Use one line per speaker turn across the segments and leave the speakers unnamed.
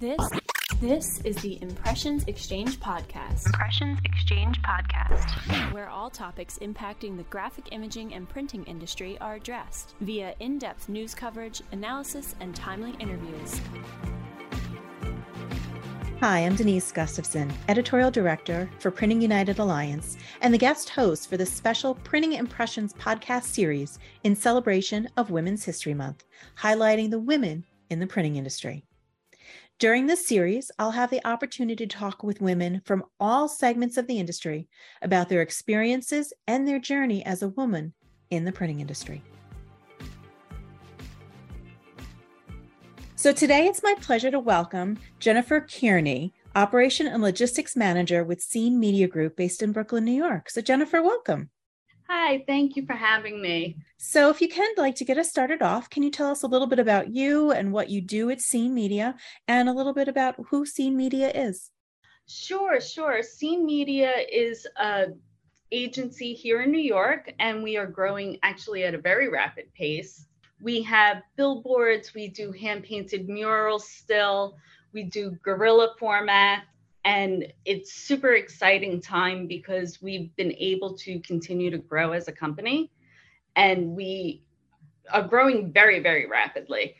This this is the Impressions Exchange podcast.
Impressions Exchange podcast.
Where all topics impacting the graphic imaging and printing industry are addressed via in-depth news coverage, analysis, and timely interviews.
Hi, I'm Denise Gustavson, Editorial Director for Printing United Alliance, and the guest host for the special Printing Impressions podcast series in celebration of Women's History Month, highlighting the women in the printing industry. During this series, I'll have the opportunity to talk with women from all segments of the industry about their experiences and their journey as a woman in the printing industry. So today it's my pleasure to welcome Jennifer Kearney, Operation and Logistics Manager with Seen Media Group based in Brooklyn, New York. So Jennifer, welcome.
Hi, thank you for having me.
So, if you can, like to get us started off, can you tell us a little bit about you and what you do at Seen Media and a little bit about who Seen Media is?
Sure, sure. Seen Media is a agency here in New York, and we are growing actually at a very rapid pace. We have billboards, we do hand painted murals still, we do guerrilla format, and it's super exciting time because we've been able to continue to grow as a company. And we are growing very very rapidly.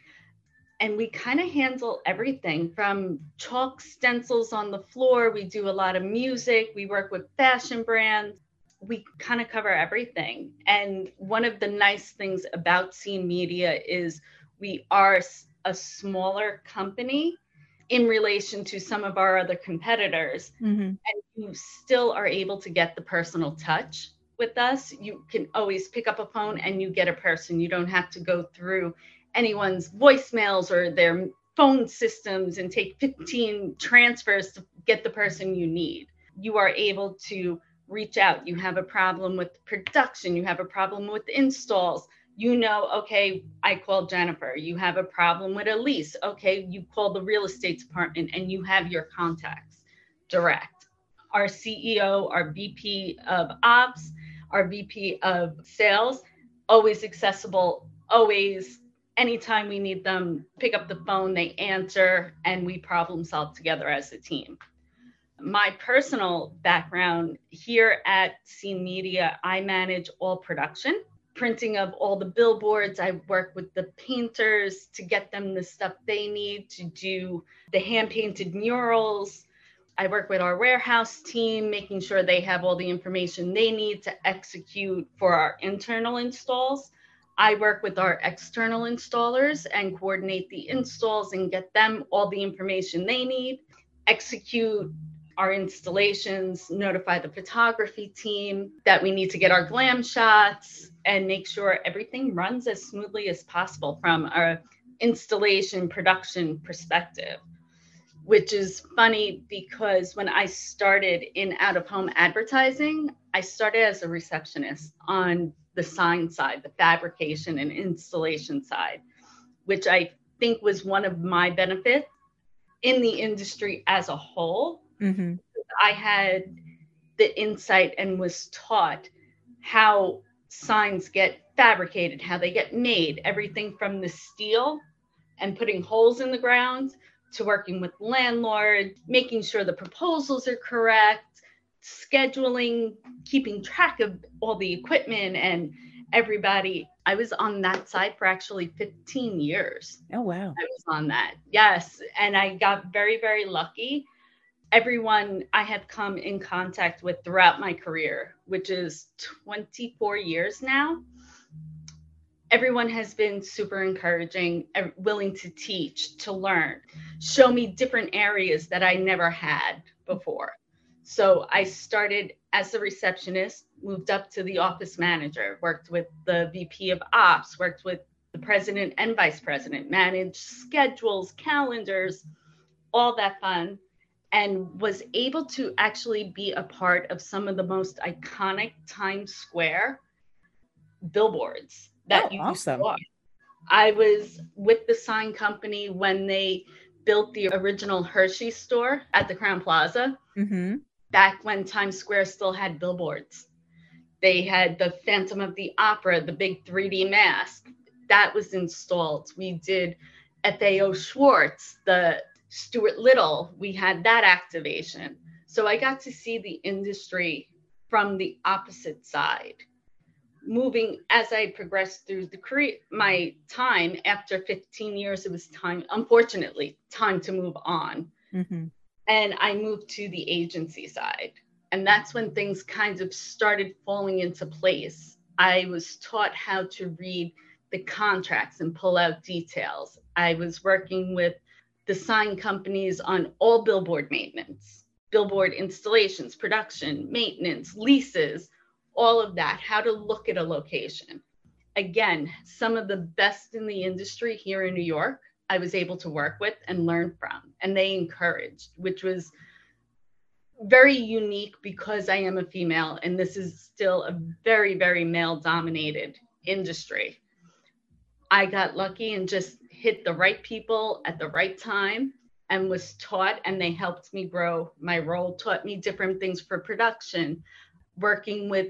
And we kind of handle everything from chalk stencils on the floor. We do a lot of music. We work with fashion brands. We kind of cover everything. And one of the nice things about seen media is we are a smaller company in relation to some of our other competitors mm-hmm. and you still are able to get the personal touch with us. You can always pick up a phone and you get a person. You don't have to go through anyone's voicemails or their phone systems and take 15 transfers to get the person you need. You are able to reach out. You have a problem with production. You have a problem with installs you know, okay, I called Jennifer. You have a problem with a lease. Okay, you call the real estate department and you have your contacts direct. Our CEO, our VP of ops, our VP of sales, always accessible, always anytime we need them, pick up the phone, they answer, and we problem solve together as a team. My personal background here at Seen Media, I manage all production printing of all the billboards. I work with the painters to get them the stuff they need to do the hand painted murals. I work with our warehouse team, making sure they have all the information they need to execute for our internal installs. I work with our external installers and coordinate the installs and get them all the information they need, execute our installations, notify the photography team that we need to get our glam shots and make sure everything runs as smoothly as possible from our installation production perspective. Which is funny because when I started in out of home advertising, I started as a receptionist on the sign side, the fabrication and installation side, which I think was one of my benefits in the industry as a whole Mm-hmm. I had the insight and was taught how signs get fabricated, how they get made, everything from the steel and putting holes in the ground to working with landlords, making sure the proposals are correct, scheduling, keeping track of all the equipment and everybody. I was on that side for actually 15 years.
Oh, wow.
I was on that. Yes. And I got very, very lucky everyone I have come in contact with throughout my career, which is 24 years now, everyone has been super encouraging, willing to teach, to learn, show me different areas that I never had before. So I started as a receptionist, moved up to the office manager, worked with the VP of ops, worked with the president and vice president, managed schedules, calendars, all that fun and was able to actually be a part of some of the most iconic Times Square billboards that oh, you awesome. saw. I was with the sign company when they built the original Hershey store at the Crowne Plaza mm-hmm. back when Times Square still had billboards. They had the Phantom of the Opera, the big 3D mask that was installed. We did FAO Schwarz, the Stuart Little, we had that activation. So I got to see the industry from the opposite side. Moving as I progressed through the career, my time after 15 years, it was time, unfortunately, time to move on. Mm-hmm. And I moved to the agency side. And that's when things kind of started falling into place. I was taught how to read the contracts and pull out details. I was working with the sign companies on all billboard maintenance, billboard installations, production, maintenance, leases, all of that, how to look at a location. Again, some of the best in the industry here in New York, I was able to work with and learn from, and they encouraged, which was very unique because I am a female, and this is still a very, very male dominated industry. I got lucky and just hit the right people at the right time and was taught and they helped me grow. My role taught me different things for production working with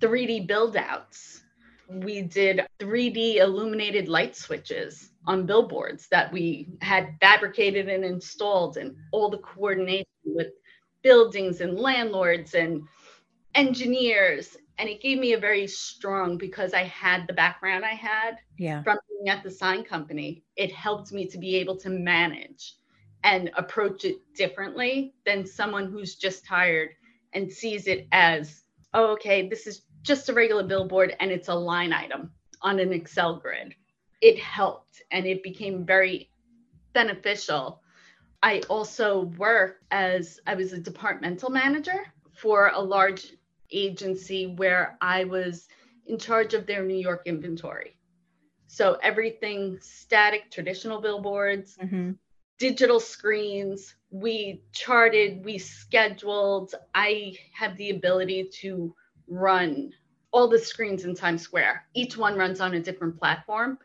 3d build outs we did 3d illuminated light switches on billboards that we had fabricated and installed and all the coordination with buildings and landlords and engineers and it gave me a very strong because I had the background I had
yeah.
from being at the sign company. It helped me to be able to manage and approach it differently than someone who's just hired and sees it as, oh, okay, this is just a regular billboard and it's a line item on an Excel grid. It helped and it became very beneficial. I also worked as I was a departmental manager for a large agency where I was in charge of their New York inventory. So everything static, traditional billboards, mm-hmm. digital screens, we charted, we scheduled. I have the ability to run all the screens in Times Square. Each one runs on a different platform.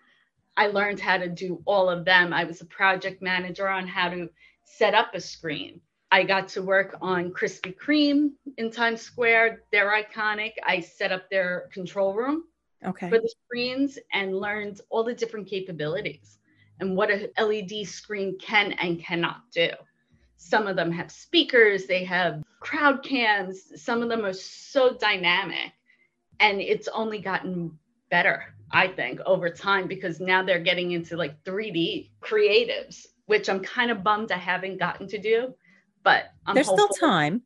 I learned how to do all of them. I was a project manager on how to set up a screen. I got to work on Krispy Kreme in Times Square. They're iconic. I set up their control room
okay.
for the screens and learned all the different capabilities and what a LED screen can and cannot do. Some of them have speakers, they have crowd cams, some of them are so dynamic. And it's only gotten better, I think, over time because now they're getting into like 3D creatives, which I'm kind of bummed I haven't gotten to do but
I'm there's hopeful. still time.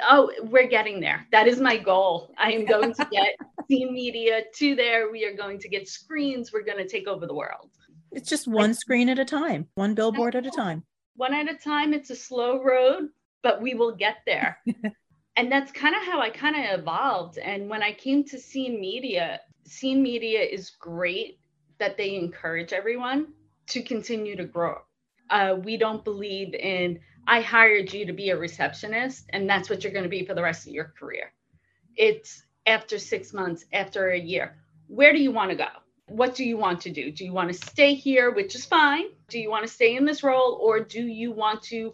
Oh, we're getting there. That is my goal. I am going to get Seen Media to there. We are going to get screens. We're going to take over the world.
It's just one screen at a time, one billboard at a time.
One at a time. It's a slow road, but we will get there. and that's kind of how I kind of evolved. And when I came to Seen Media, Seen Media is great that they encourage everyone to continue to grow. Uh, we don't believe in I hired you to be a receptionist, and that's what you're going to be for the rest of your career. It's after six months, after a year. Where do you want to go? What do you want to do? Do you want to stay here, which is fine? Do you want to stay in this role, or do you want to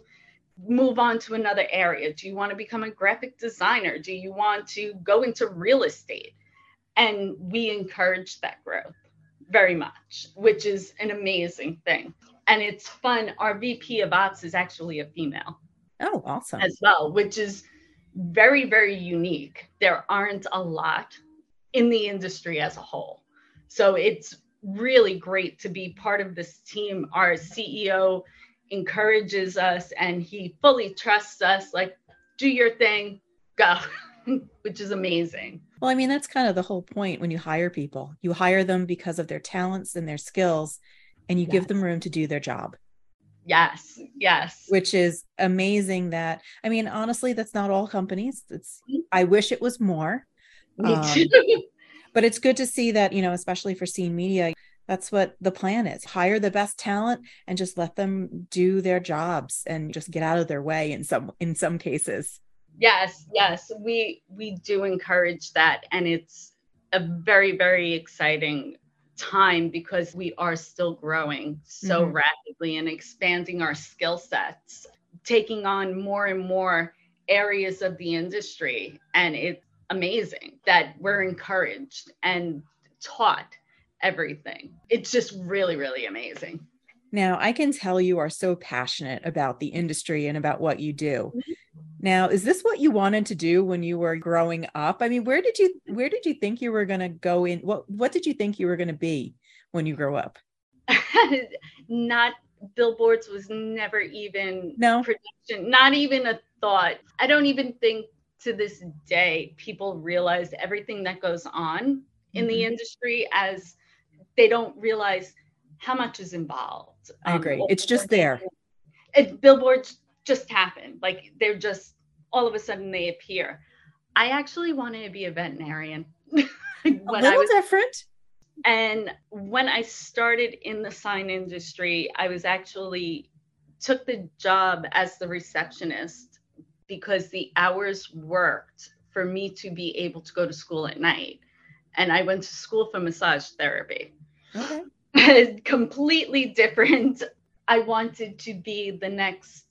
move on to another area? Do you want to become a graphic designer? Do you want to go into real estate? And we encourage that growth very much, which is an amazing thing and it's fun. Our VP of Ops is actually a female.
Oh, awesome.
As well, which is very, very unique. There aren't a lot in the industry as a whole. So it's really great to be part of this team. Our CEO encourages us and he fully trusts us like, do your thing, go, which is amazing.
Well, I mean, that's kind of the whole point when you hire people. You hire them because of their talents and their skills and you yes. give them room to do their job.
Yes, yes.
Which is amazing that I mean honestly that's not all companies. It's I wish it was more.
Me um, too.
but it's good to see that, you know, especially for Seen Media, that's what the plan is. Hire the best talent and just let them do their jobs and just get out of their way in some in some cases.
Yes, yes. We we do encourage that and it's a very very exciting time because we are still growing so mm-hmm. rapidly and expanding our skill sets, taking on more and more areas of the industry. And it's amazing that we're encouraged and taught everything. It's just really, really amazing.
Now, I can tell you are so passionate about the industry and about what you do.
Mm-hmm.
Now, is this what you wanted to do when you were growing up? I mean, where did you where did you think you were going to go in? What what did you think you were going to be when you grow up?
not billboards was never even
No.
production, not even a thought. I don't even think to this day people realize everything that goes on in the
Mhm.
industry as they don't realize how much is involved.
I
Um,
agree. It's just there.
It, billboards just happen. Like they're just all of a sudden they appear. I actually wanted to be a veterinarian.
A little
was
different.
and when I started in the sign industry, I was actually took the job as the receptionist because the hours worked for me to be able to go to school at night. And I went to school for massage therapy.
Okay.
Completely different. I wanted to be the next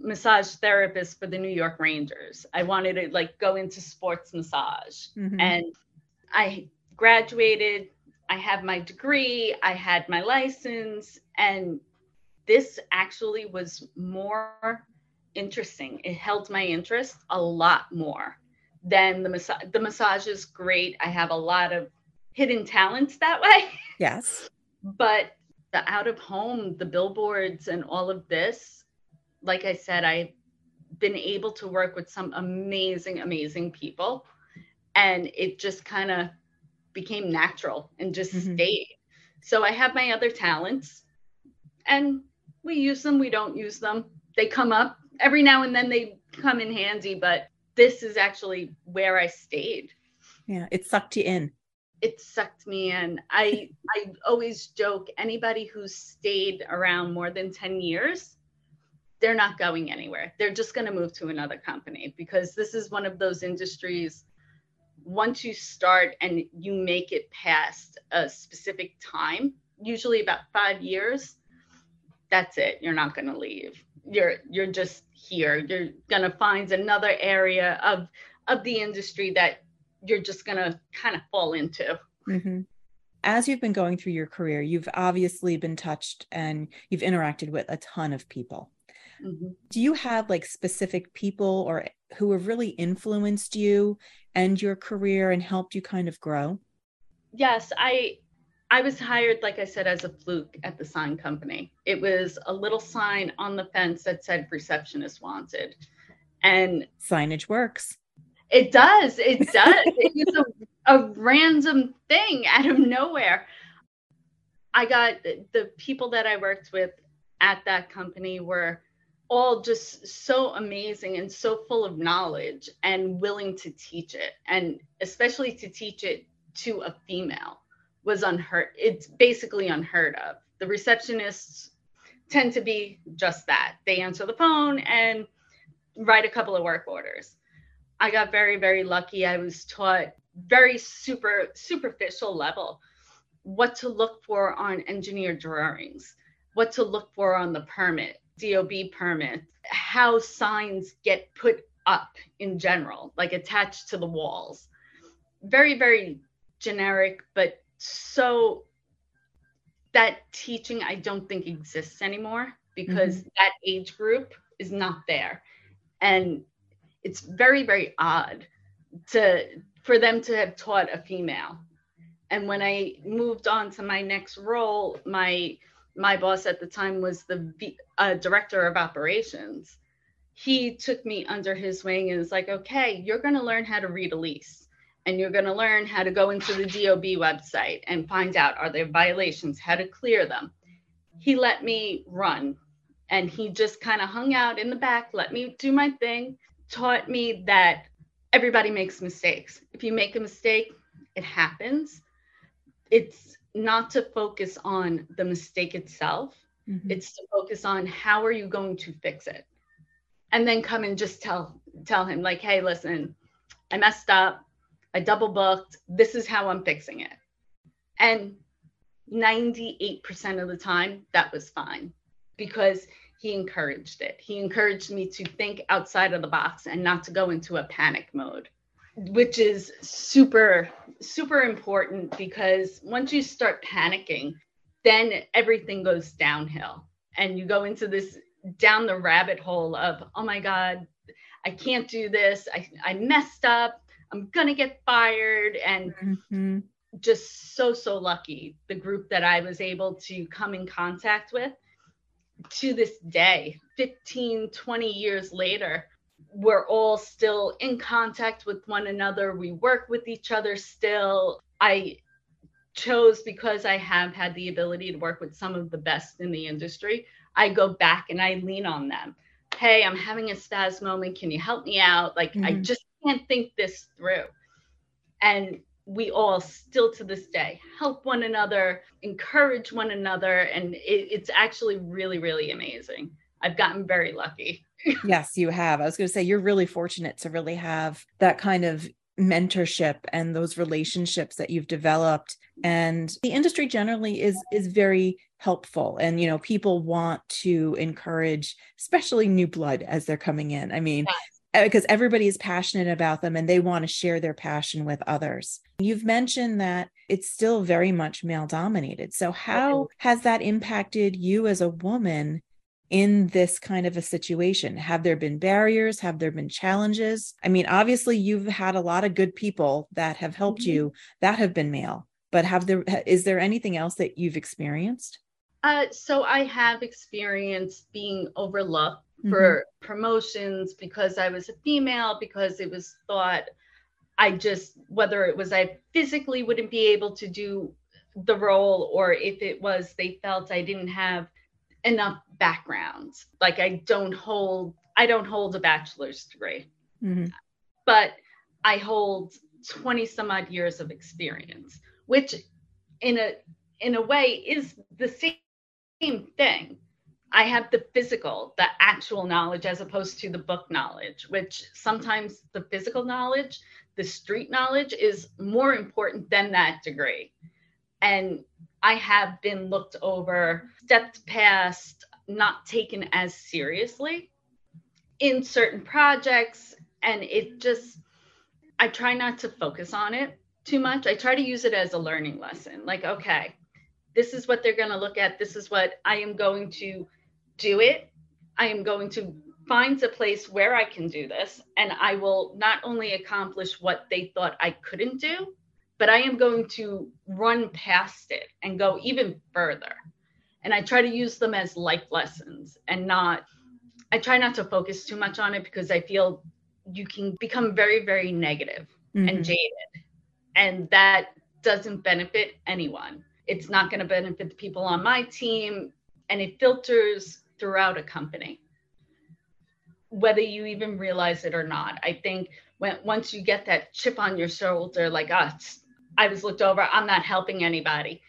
massage therapist for the New York Rangers. I wanted to like go into sports massage
Mhm.
and I graduated. I have my degree, I had my license, and this actually was more interesting. It held my interest a lot more than the massage. The massage is great. I have a lot of hidden talents that way,
yes.
But the out of home, the billboards, and all of this, like I said, I've been able to work with some amazing, amazing people. And it just kind of became natural and just
Mhm.
stayed. So I have my other talents and we use them, we don't use them. They come up every now and then, they come in handy, but this is actually where I stayed
Yeah. It sucked you in.
It sucked me in. I I always joke anybody who's stayed around more than 10 years, they're not going anywhere. They're just going to move to another company because this is one of those industries once you start and you make it past a specific time, usually about 5 years, that's it. You're not going to leave. You're you're just here. You're going to find another area of of the industry that you're just going to kind of fall into.
hmm As you've been going through your career, you've obviously been touched and you've interacted with a ton of people.
Mhm.
Do you have like specific people or who have really influenced you and your career and helped you kind of grow?
Yes, I I was hired like I said as a fluke at the sign company. It was a little sign on the fence that said receptionist wanted. And
Signage works.
It does. It does. it's a, a random thing out of nowhere. I got the people that I worked with at that company were all just so amazing and so full of knowledge and willing to teach it and especially to teach it to a female was unheard it's basically unheard of the receptionists tend to be just that they answer the phone and write a couple of work orders i got very very lucky. I was taught very super superficial level what to look for on engineer drawings what to look for on the permit dob permit how signs get put up in general like attached to the walls. Very very generic but so that teaching i don't think exists anymore because mm-hmm. that age group is not there. And it's very very odd to for them to have taught a female. And when i moved on to my next role my my boss at the time was the uh, director of operations. He took me under his wing and was like okay you're going to learn how to read a lease and you're going to learn how to go into the dob website and find out are there violations how to clear them. He let me run and he just kind of hung out in the back let me do my thing taught me that everybody makes mistakes. If you make a mistake it happens. It's not to focus on the mistake itself.
Mhm.
it's to focus on how are you going to fix it? And then come and just tell tell him like hey listen i messed up. I double booked. This is how i'm fixing it. And 98% of the time that was fine. Because he encouraged it. He encouraged me to think outside of the box and not to go into a panic mode which is super super important because once you start panicking then everything goes downhill and you go into this down the rabbit hole of oh my god i can't do this. I, I messed up. I'm gonna get fired. And mm-hmm. just so so lucky the group that i was able to come in contact with to this day 15 20 years later we're all still in contact with one another we work with each other still i chose because I have had the ability to work with some of the best in the industry. I go back and I lean on them. Hey, I'm having a spaz moment. Can you help me out? Like, mm-hmm. I just can't think this through. And we all still to this day help one another, encourage one another. And it, it's actually really, really amazing. I've gotten very lucky.
yes, you have. I was going to say, you're really fortunate to really have that kind of mentorship and those relationships that you've developed and the industry generally is is very helpful and you know people want to encourage especially new blood as they're coming in i mean because everybody is passionate about them and they want to share their passion with others. You've mentioned that it's still very much male dominated. So, how has that impacted you as a woman in this kind of a situation? Have there been barriers? Have there been challenges? I mean, obviously, you've had a lot of good people that have helped mm-hmm. you that have been male, but have there is there anything else that you've experienced?
Uh, so I have experienced being overlooked mm-hmm. for promotions because I was a female, because it was thought I just whether it was I physically wouldn't be able to do the role or if it was they felt I didn't have enough background. Like I don't hold I don't hold a bachelor's degree. Mm-hmm. But I hold 20 some odd years of experience, which in a in a way is the same thing. I have the physical, the actual knowledge as opposed to the book knowledge, which sometimes the physical knowledge, the street knowledge is more important than that degree. And I have been looked over, stepped past, not taken as seriously in certain projects. And it just, I try not to focus on it too much. I try to use it as a learning lesson. Like, okay, this is what they're going to look at. This is what I am going to do it. I am going to find a place where I can do this. And I will not only accomplish what they thought I couldn't do, but I am going to run past it and go even further. And I try to use them as life lessons and not, I try not to focus too much on it because I feel you can become very, very negative mm-hmm. and jaded. And that doesn't benefit anyone. It's not going to benefit the people on my team. And it filters throughout a company, whether you even realize it or not. I think when once you get that chip on your shoulder, like us, I was looked over, I'm not helping anybody.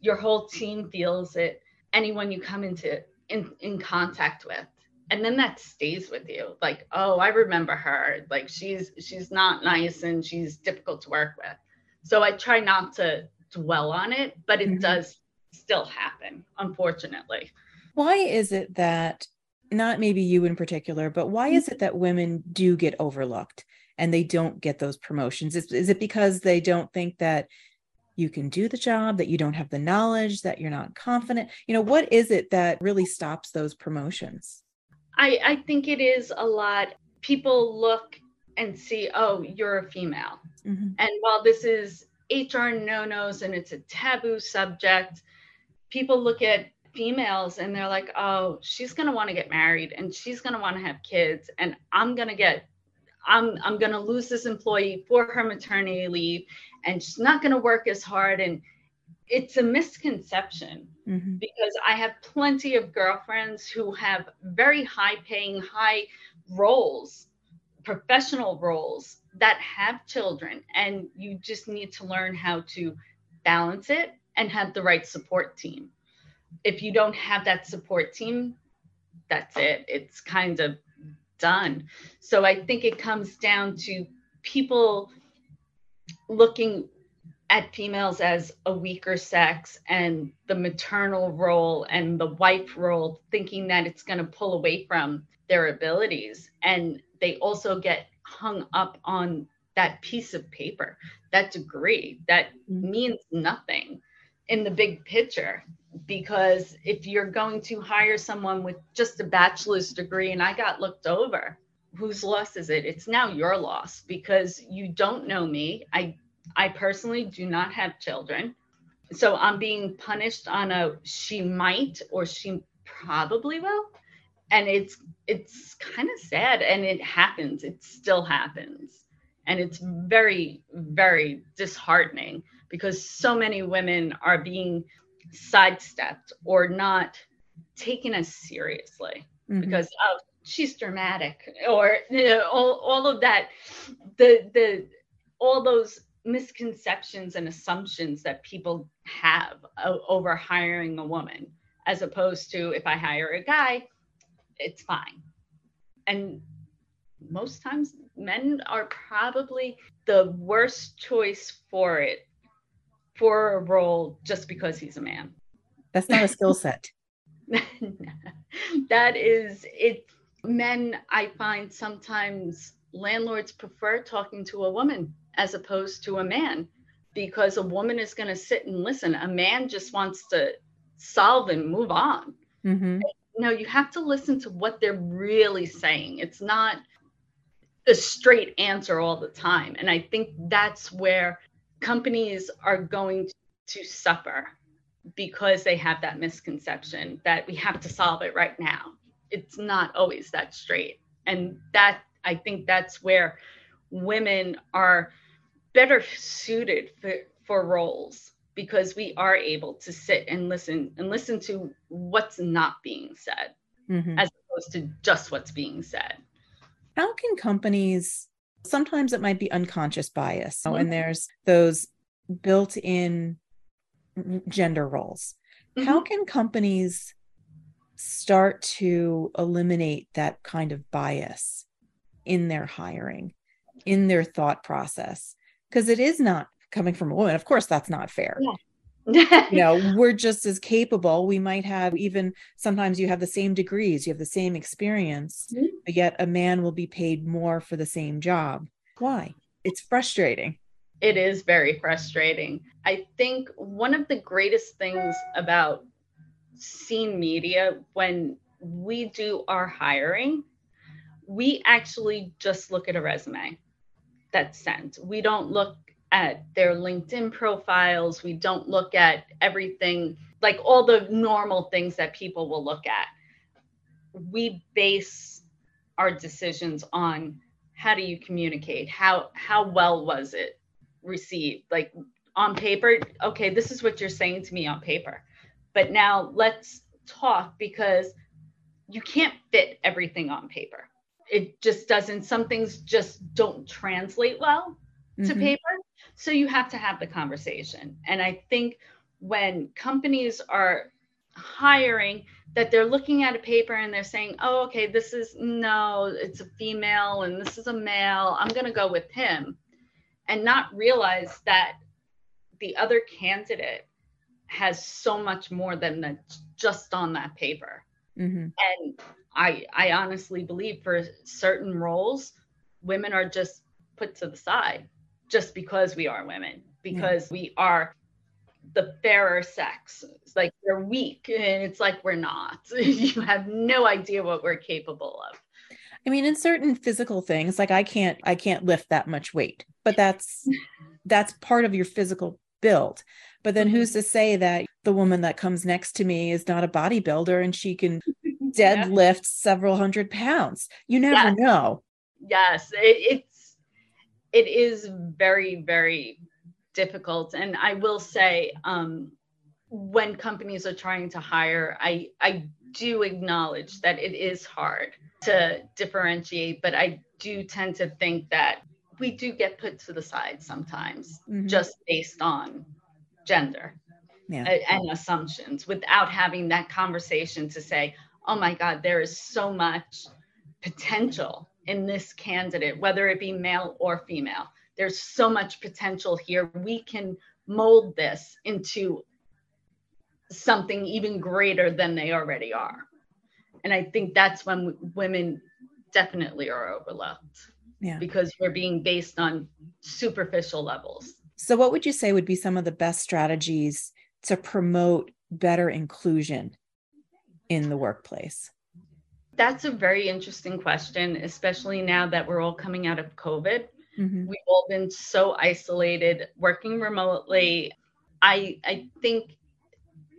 Your whole team feels it. Anyone you come into in, in contact with. And then that stays with you. Like, oh, I remember her. Like she's she's not nice and she's difficult to work with. So I try not to dwell on it, but it mm-hmm. does still happen, unfortunately.
Why is it that not maybe you in particular, but why is it that women do get overlooked? and they don't get those promotions? Is, is it because they don't think that you can do the job, that you don't have the knowledge, that you're not confident? You know, what is it that really stops those promotions?
I, I think it is a lot. People look and see, oh, you're a female. Mm-hmm. And while this is HR no nos and it's a taboo subject, people look at females and they're like, oh, she's going to want to get married and she's going to want to have kids and I'm going to get I'm I'm going to lose this employee for her maternity leave and she's not going to work as hard and it's a misconception mm-hmm. because I have plenty of girlfriends who have very high paying high roles professional roles that have children and you just need to learn how to balance it and have the right support team if you don't have that support team that's it it's kind of done. So I think it comes down to people looking at females as a weaker sex and the maternal role and the wife role, thinking that it's going to pull away from their abilities. And they also get hung up on that piece of paper, that degree that mm-hmm. means nothing in the big picture. Because if you're going to hire someone with just a bachelor's degree and I got looked over, whose loss is it? It's now your loss because you don't know me. I I personally do not have children. So I'm being punished on a she might or she probably will. And it's it's kind of sad and it happens. It still happens. And it's very, very disheartening because so many women are being sidestepped or not taken as seriously mm-hmm. because oh she's dramatic or you know, all, all of that the the all those misconceptions and assumptions that people have over hiring a woman as opposed to if i hire a guy it's fine and most times men are probably the worst choice for it for a role just because he's a man.
That's not a skill set.
that is it. Men, I find sometimes landlords prefer talking to a woman as opposed to a man because a woman is going to sit and listen. A man just wants to solve and move on. Mm-hmm. No, you have to listen to what they're really saying. It's not a straight answer all the time. And I think that's where companies are going to suffer because they have that misconception that we have to solve it right now. It's not always that straight. And that I think that's where women are better suited for, for roles because we are able to sit and listen and listen to what's not being said mm-hmm. as opposed to just what's being said.
How can companies sometimes it might be unconscious bias mm-hmm. and there's those built in gender roles. Mm-hmm. how can companies start to eliminate that kind of bias in their hiring in their thought process? Because it is not coming from a woman. Of course that's not fair. Yeah you know we're just as capable. We might have even sometimes you have the same degrees you have the same experience mm-hmm. but yet a man will be paid more for the same job. Why? It's frustrating.
It is very frustrating. I think one of the greatest things about seen media when we do our hiring we actually just look at a resume that's sent. We don't look at their LinkedIn profiles. We don't look at everything like all the normal things that people will look at. We base our decisions on how do you communicate? How how well was it received? Like on paper, okay, this is what you're saying to me on paper. But now let's talk because you can't fit everything on paper. It just doesn't some things just don't translate well to mm-hmm. paper so you have to have the conversation. And I think when companies are hiring, that they're looking at a paper and they're saying, oh, okay, this is no, it's a female and this is a male. I'm going to go with him. And not realize that the other candidate has so much more than the, just on that paper. Mm-hmm. And I, I honestly believe for certain roles, women are just put to the side just because we are women, because yeah. we are the fairer sex. It's like we're weak, and it's like we're not. you have no idea what we're capable of.
I mean, in certain physical things, like I can't, I can't lift that much weight, but that's that's part of your physical build. But then who's to say that the woman that comes next to me is not a bodybuilder and she can deadlift yeah. several hundred pounds? You never
yes.
know.
Yes, it, it's it is very, very difficult. And I will say, um, when companies are trying to hire, I, I do acknowledge that it is hard to differentiate, but I do tend to think that we do get put to the side sometimes mm-hmm. just based on gender yeah. and assumptions without having that conversation to say, oh my God, there is so much potential in this candidate, whether it be male or female. There's so much potential here. We can mold this into something even greater than they already are. And I think that's when women definitely are overlooked. Yeah. Because we're being based on superficial levels.
So what would you say would be some of the best strategies to promote better inclusion in the workplace?
That's a very interesting question, especially now that we're all coming out of COVID.
Mm-hmm.
We've all been so isolated, working remotely. I I think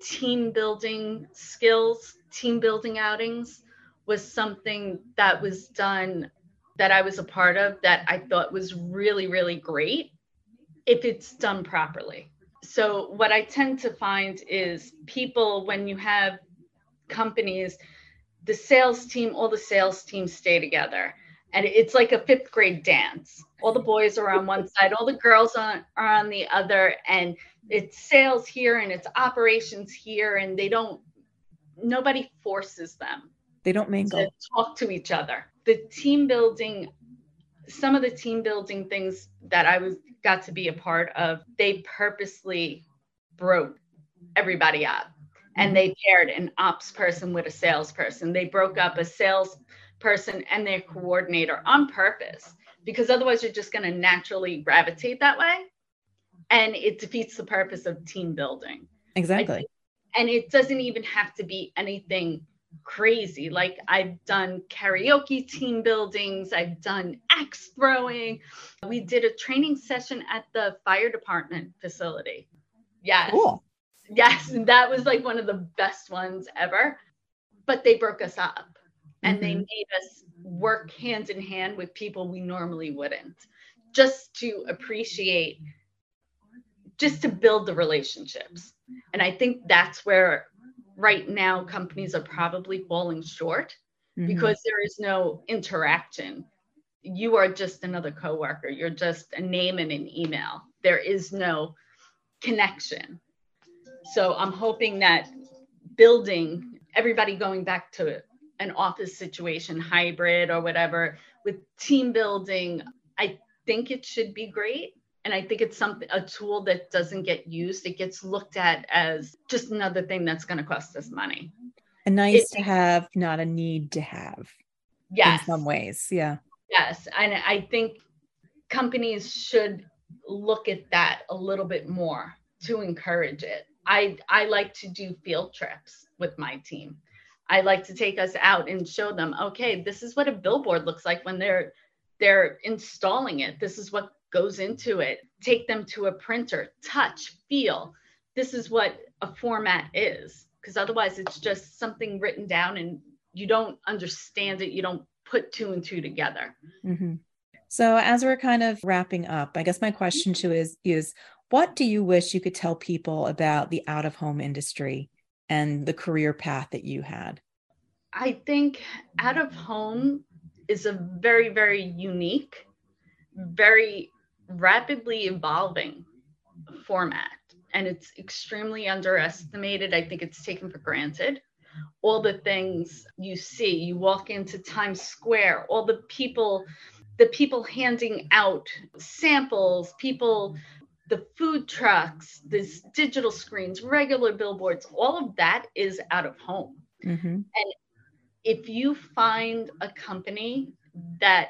team building skills, team building outings was something that was done that I was a part of that I thought was really, really great if it's done properly. So, what I tend to find is people, when you have companies, the sales team, all the sales teams stay together. And it's like a fifth grade dance. All the boys are on one side, all the girls on, are on the other. And it's sales here and it's operations here. And they don't, nobody forces them.
They don't mingle.
To talk to each other. The team building, some of the team building things that I was got to be a part of, they purposely broke everybody up and mm-hmm. they paired an ops person with a salesperson. They broke up a sales person and their coordinator on purpose because otherwise you're just going to naturally gravitate that way and it defeats the purpose of team building.
Exactly.
And it doesn't even have to be anything crazy. Like I've done karaoke team buildings, I've done axe throwing. We did a training session at the fire department facility. Yes.
Cool.
Yes, that was like one of the best ones ever. But they broke us up and mm-hmm. they made us work hand in hand with people we normally wouldn't just to appreciate just to build the relationships and i think that's where right now companies are probably falling short mm-hmm. because there is no interaction you are just another coworker you're just a name and an email there is no connection so i'm hoping that building everybody going back to an office situation hybrid or whatever with team building i think it should be great. And i think it's something a tool that doesn't get used. It gets looked at as just another thing that's going to cost us money.
A nice it, to have not a need to have.
Yes.
in some ways yeah.
Yes and i think companies should look at that a little bit more to encourage it i i like to do field trips with my team i like to take us out and show them okay this is what a billboard looks like when they're they're installing it this is what goes into it, take them to a printer, touch, feel. This is what a format is, because otherwise it's just something written down and you don't understand it. You don't put two and two together.
Mm-hmm. So as we're kind of wrapping up, I guess my question to is is what do you wish you could tell people about the out of home industry and the career path that you had?
I think out of home is a very, very unique, very rapidly evolving format and it's extremely underestimated. I think it's taken for granted. All the things you see, you walk into Times Square, all the people, the people handing out samples, people, the food trucks, these digital screens, regular billboards, all of that is out of home.
Mm-hmm.
And if you find a company that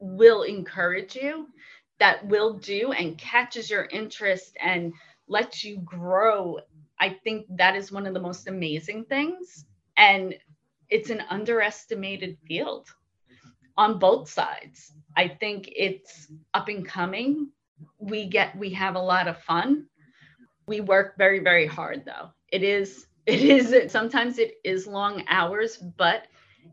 will encourage you that will do and catches your interest and lets you grow, I think that is one of the most amazing things. And it's an underestimated field on both sides. I think it's up and coming. We get we have a lot of fun. We work very very hard though. It is it is sometimes it is long hours, but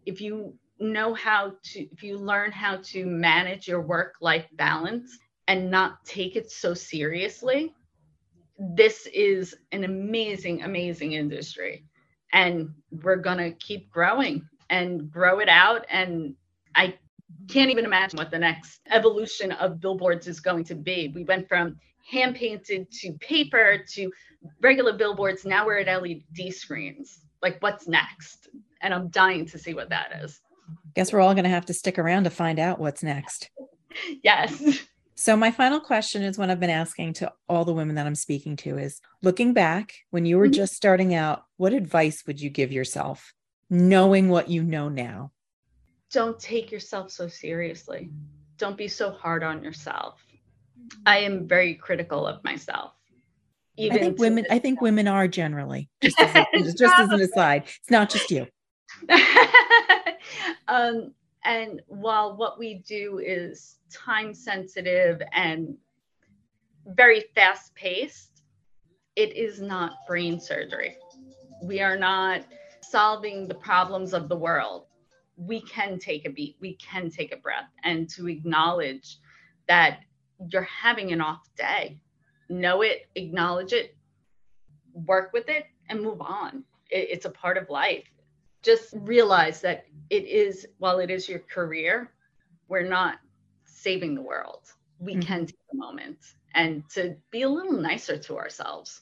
if you know how to if you learn how to manage your work life balance and not take it so seriously this is an amazing amazing industry and we're going to keep growing and grow it out and i can't even imagine what the next evolution of billboards is going to be we went from hand painted to paper to regular billboards now we're at led screens like what's next and i'm dying to see what that is
guess we're all going to have to stick around to find out what's next.
yes.
So my final question is one I've been asking to all the women that I'm speaking to is looking back when you were mm-hmm. just starting out, what advice would you give yourself knowing what you know now?
Don't take yourself so seriously. Don't be so hard on yourself. I am very critical of myself.
Even I think women. I think women are generally just as, a, just as an aside. It's not just you.
um, and while what we do is time sensitive and very fast paced, it is not brain surgery. We are not solving the problems of the world. We can take a beat, we can take a breath, and to acknowledge that you're having an off day. Know it, acknowledge it, work with it, and move on. It, it's a part of life. Just realize that it is, while it is your career, we're not saving the world. We mm-hmm. can take a moment and to be a little nicer to ourselves.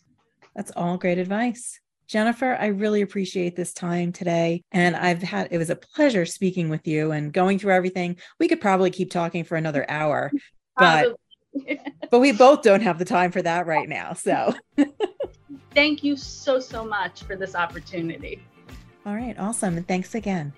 That's all great advice. Jennifer, I really appreciate this time today. And I've had, it was a pleasure speaking with you and going through everything. We could probably keep talking for another hour, but, but we both don't have the time for that right now. So
thank you so, so much for this opportunity.
All right. Awesome. And thanks again.